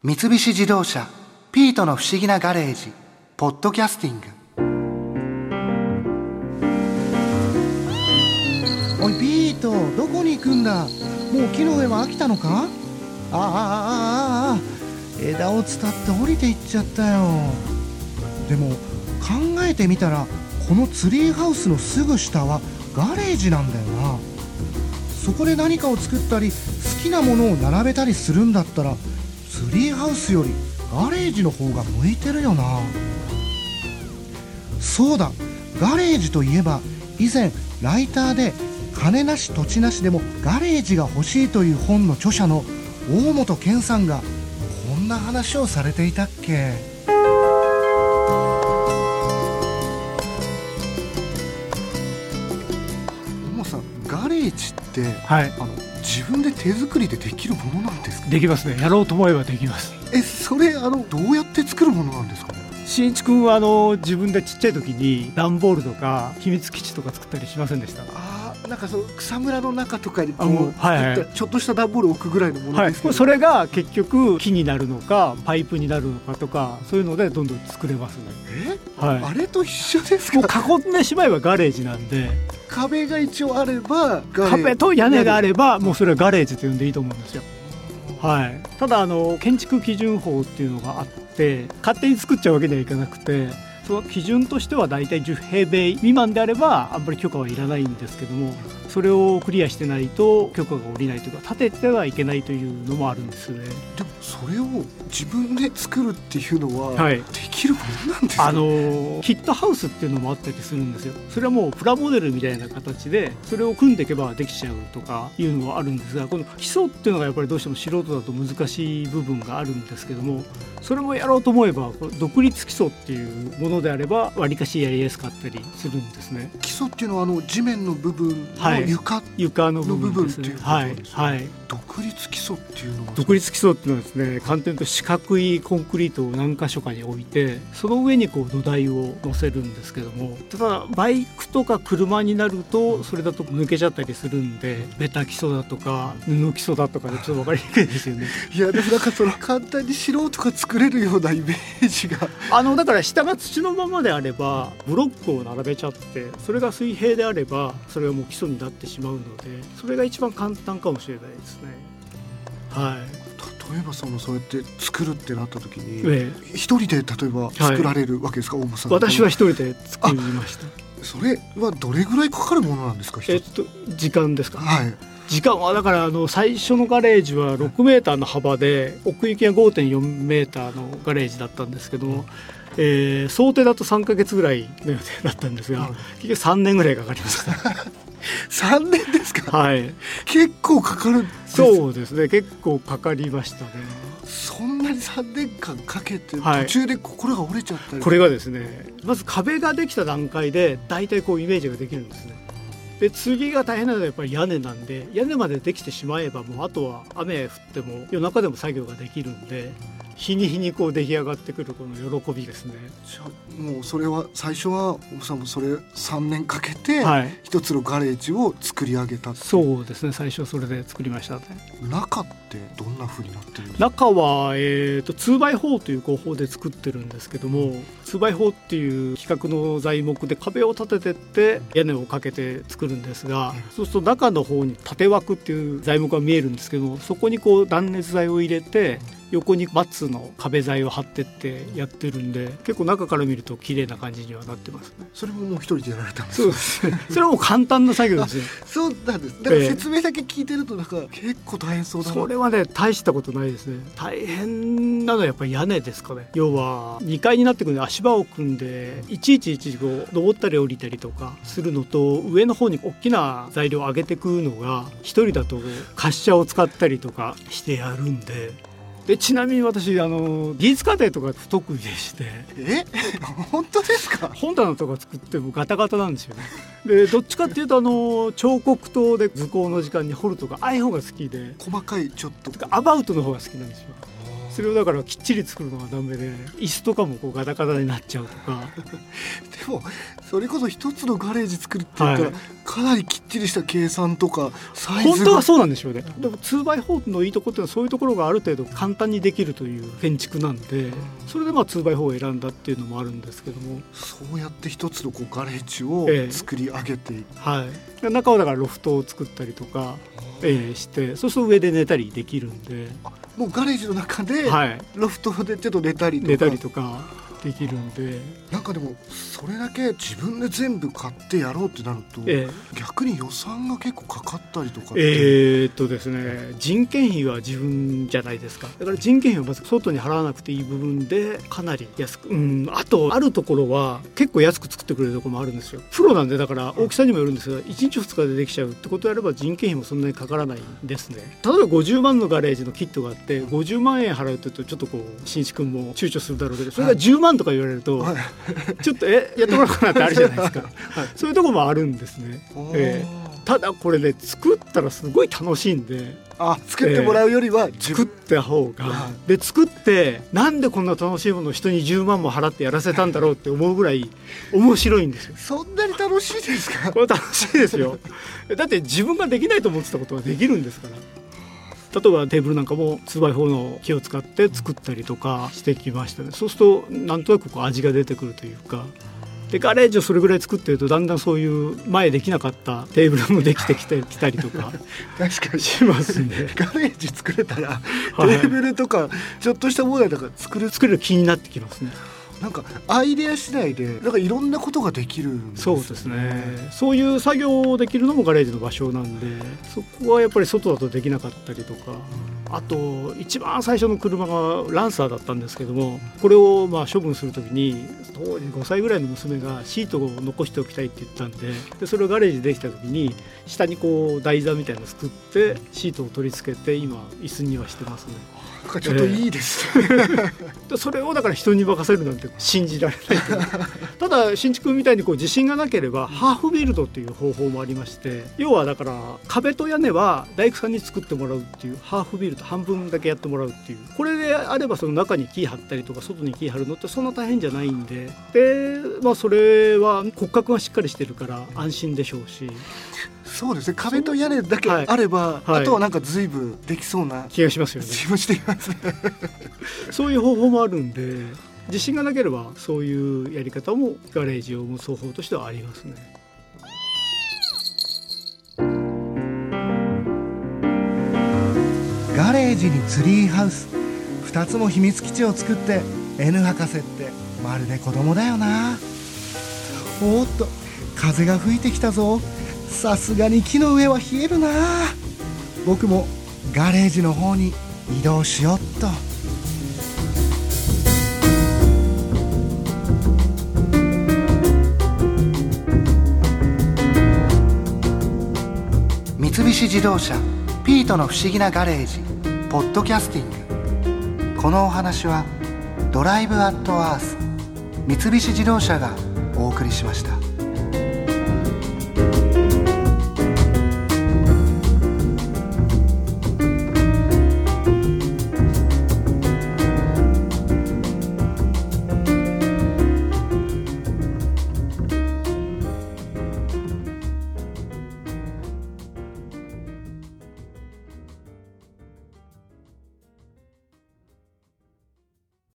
三菱自動車「ピートの不思議なガレージ」「ポッドキャスティング」おいピートどこに行くんだ？もう木の上は飽きたのか？ああああああ枝を伝って降りていっちゃったよ。でも考えてみたらこのツリーハウスのすぐ下はガレージなんだよな。そこで何かを作ったり好きなものを並べたりするんだったらツリーハウスよりガレージの方が向いてるよな。そうだガレージといえば以前ライターで金なし土地なしでもガレージが欲しいという本の著者の大本健さんがこんな話をされていたっけ。大間さんガレージって、はい。あの自分で手作りでできるものなんですか？できますね。やろうと思えばできます。えそれあのどうやって作るものなんですか？しんいちくんはあの自分でちっちゃい時に段ボールとか秘密基地とか作ったりしませんでした？あーなんかそう草むらの中とかにこううはいはい。ちょっとした段ボールを置くぐらいのものはいですけど、それが結局木になるのかパイプになるのかとかそういうのでどんどん作れますね。え？はい。あれと一緒ですもうか囲んでしまえばガレージなんで壁が一応あれば壁と屋根があればもうそれはガレージと呼んでいいと思うんですよ。はい、ただあの建築基準法っていうのがあって勝手に作っちゃうわけにはいかなくて基準としては大体10平米未満であればあんまり許可はいらないんですけどもそれをクリアしてないと許可が下りないというか建ててはいけないというのもあるんですね。でもそれを自分で作るっていうのは、はい。できるものなんですか？あのキットハウスっていうのもあったりするんですよ。それはもうプラモデルみたいな形でそれを組んでいけばできちゃうとかいうのはあるんですがこの基礎っていうのがやっぱりどうしても素人だと難しい部分があるんですけどもそれもやろうと思えば独立基礎っていうものであればわりかしやりやすかったりするんですね。基礎っていうのはあの地面の部分はい。の床、床の部分ですはいですね。はい。独立基礎っていうのは？独立基礎っていうのはですね簡単に言うと四角いコンクリートを何箇所かに置いてその上にこう土台を乗せるんですけどもただバイクとか車になるとそれだと抜けちゃったりするんでベタ基礎だとか布基礎だとかでちょっと分かりにくいですよね。いやでもなんかその簡単に素人が作れるようなイメージが。あのだから下が土のままであればブロックを並べちゃってそれが水平であればそれがもう基礎になってしまうのでそれが一番簡単かもしれないですね。はい。例えばそのそうやって作るってなった時にえ一人で例えば作られるわけですか、大間さん私は一人で作りましたそれはどれぐらいかかるものなんですかえっと時間ですか？はい時間はだからあの最初のガレージは6メーターの幅で奥行きが5.4メーターのガレージだったんですけども、えー想定だと3か月ぐらいの予定だったんですが、はい結局3年ぐらいかかりまし 三年ですか、たはい。結構かかるそうですね。結構かかりましたね。そんなに三年間かけてはい。途中で心が折れちゃったり、これがですねまず壁ができた段階で大体こうイメージができるんですねで次が大変なのはやっぱり屋根なんで屋根までできてしまえばもうあとは雨降っても夜中でも作業ができるんで日に日にこう出来上がってくるこの喜びですね。じゃあもうそれは最初は大間さんもそれ三年かけてはい。一つのガレージを作り上げた、そうですね。最初それで作りましたね。中ってどんな風になってるんですか？中は、えー、と 2x4 という工法で作ってるんですけども 2x4 っていう規格の材木で壁を立ててって屋根をかけて作るんですがそうすると中の方に縦枠っていう材木が見えるんですけどもそこにこう断熱材を入れて横に松の壁材を張ってってやってるんで結構中から見ると綺麗な感じにはなってますね。それももう一人でやられたんですかそうです。ね それはもう簡単な作業ですよ。そうなんです。だからええ説明だけ聞いてるとなんか結構大変そうだな。それはね大したことないですね。大変なのはやっぱり屋根ですかね。要は2階になってくるんで足場を組んでいちいちいちこう登ったり降りたりとかするのと上の方に大きな材料を上げてくのが一人だと滑車を使ったりとかしてやるんででちなみに私あの技術課程とか不得意でして。え？本当ですか？本棚とか作ってもガタガタなんですよね。でどっちかっていうとあの彫刻刀で図工の時間に彫るとかああいう方が好きで。細かいちょっと。アバウトの方が好きなんですよそれをだからきっちり作るのがダメで椅子とかもこうガタガタになっちゃうとか。でもそれこそ一つのガレージ作るって言ったら、はい。かなりきっちりした計算とかサイズが。本当はそうなんでしょうねでも 2x4 のいいとこっていうのはそういうところがある程度簡単にできるという建築なんでそれでまあ 2x4 を選んだっていうのもあるんですけども。そうやって一つのこうガレージをええ作り上げていく、はい。中はだからロフトを作ったりとか、ええしてそうすると上で寝たりできるんで、もうガレージの中ではい、ロフトでちょっと寝たりとか、寝たりとかできるんで、なんかでもそれだけ自分で全部買ってやろうってなると、え逆に予算が結構かかったりとかって、ええーっとですね人件費は自分じゃないですか。だから人件費はまず外に払わなくていい部分でかなり安くうんあとあるところは結構安く作ってくれるところもあるんですよ。プロなんでだから大きさにもよるんですが1日2日でできちゃうってことであれば人件費もそんなにかからないんですね。例えば50万のガレージのキットがあって50万円払うというとちょっとこう新一君も躊躇するだろうけどそれが10万とか言われると、はい。ちょっとえやってもらおうかなってあるじゃないですか、そういうところもあるんですね、ええ。ただこれね作ったらすごい楽しいんで。あ作ってもらうよりは自作っ分、た方が、はで作ってなんでこんな楽しいものを人に10万も払ってやらせたんだろうって思うぐらい面白いんですよ。そんなに楽しいですか？これ楽しいですよ。だって自分ができないと思ってたことができるんですから例えばテーブルなんかも 2x4 の木を使って作ったりとかしてきましたね。そうするとなんとなくこう味が出てくるというか。でガレージをそれぐらい作ってるとだんだんそういう前できなかったテーブルもできてきてきたりとか 確かに。しますね。ガレージ作れたら、はい。テーブルとかちょっとした問題とか作る。作れる気になってきますねなんかアイデア次第でなんかいろんなことができるんですよそうですね。そういう作業をできるのもガレージの場所なんでそこはやっぱり外だとできなかったりとか。あと一番最初の車がランサーだったんですけどもこれをまあ処分する時に当時5歳ぐらいの娘がシートを残しておきたいって言ったんででそれをガレージできた時に下にこう台座みたいなの作ってシートを取り付けて今椅子にはしてますね。なんかちょっといいです、でそれをだから人に任せるなんて信じられない ただ新築みたいにこう自信がなければハーフビルドっていう方法もありまして要はだから壁と屋根は大工さんに作ってもらうっていうハーフビルド半分だけやってもらうっていう。これであればその中に木張ったりとか外に木張るのってそんな大変じゃないんで。でまあそれは骨格がしっかりしてるから安心でしょうし。そうですね。壁と屋根だけはい。あれば、はい。あとはなんか随分できそうな気がしますよね。気もしていますね。そういう方法もあるんで自信がなければそういうやり方もガレージを生む双方としてはありますね。ガレージにツリーハウス。2つも秘密基地を作って N 博士ってまるで子供だよな。おっと風が吹いてきたぞ。さすがに木の上は冷えるな。僕もガレージの方に移動しよっと。三菱自動車「ピートの不思議なガレージ」ポッドキャスティングこのお話は「ドライブ・アット・アース」三菱自動車がお送りしました。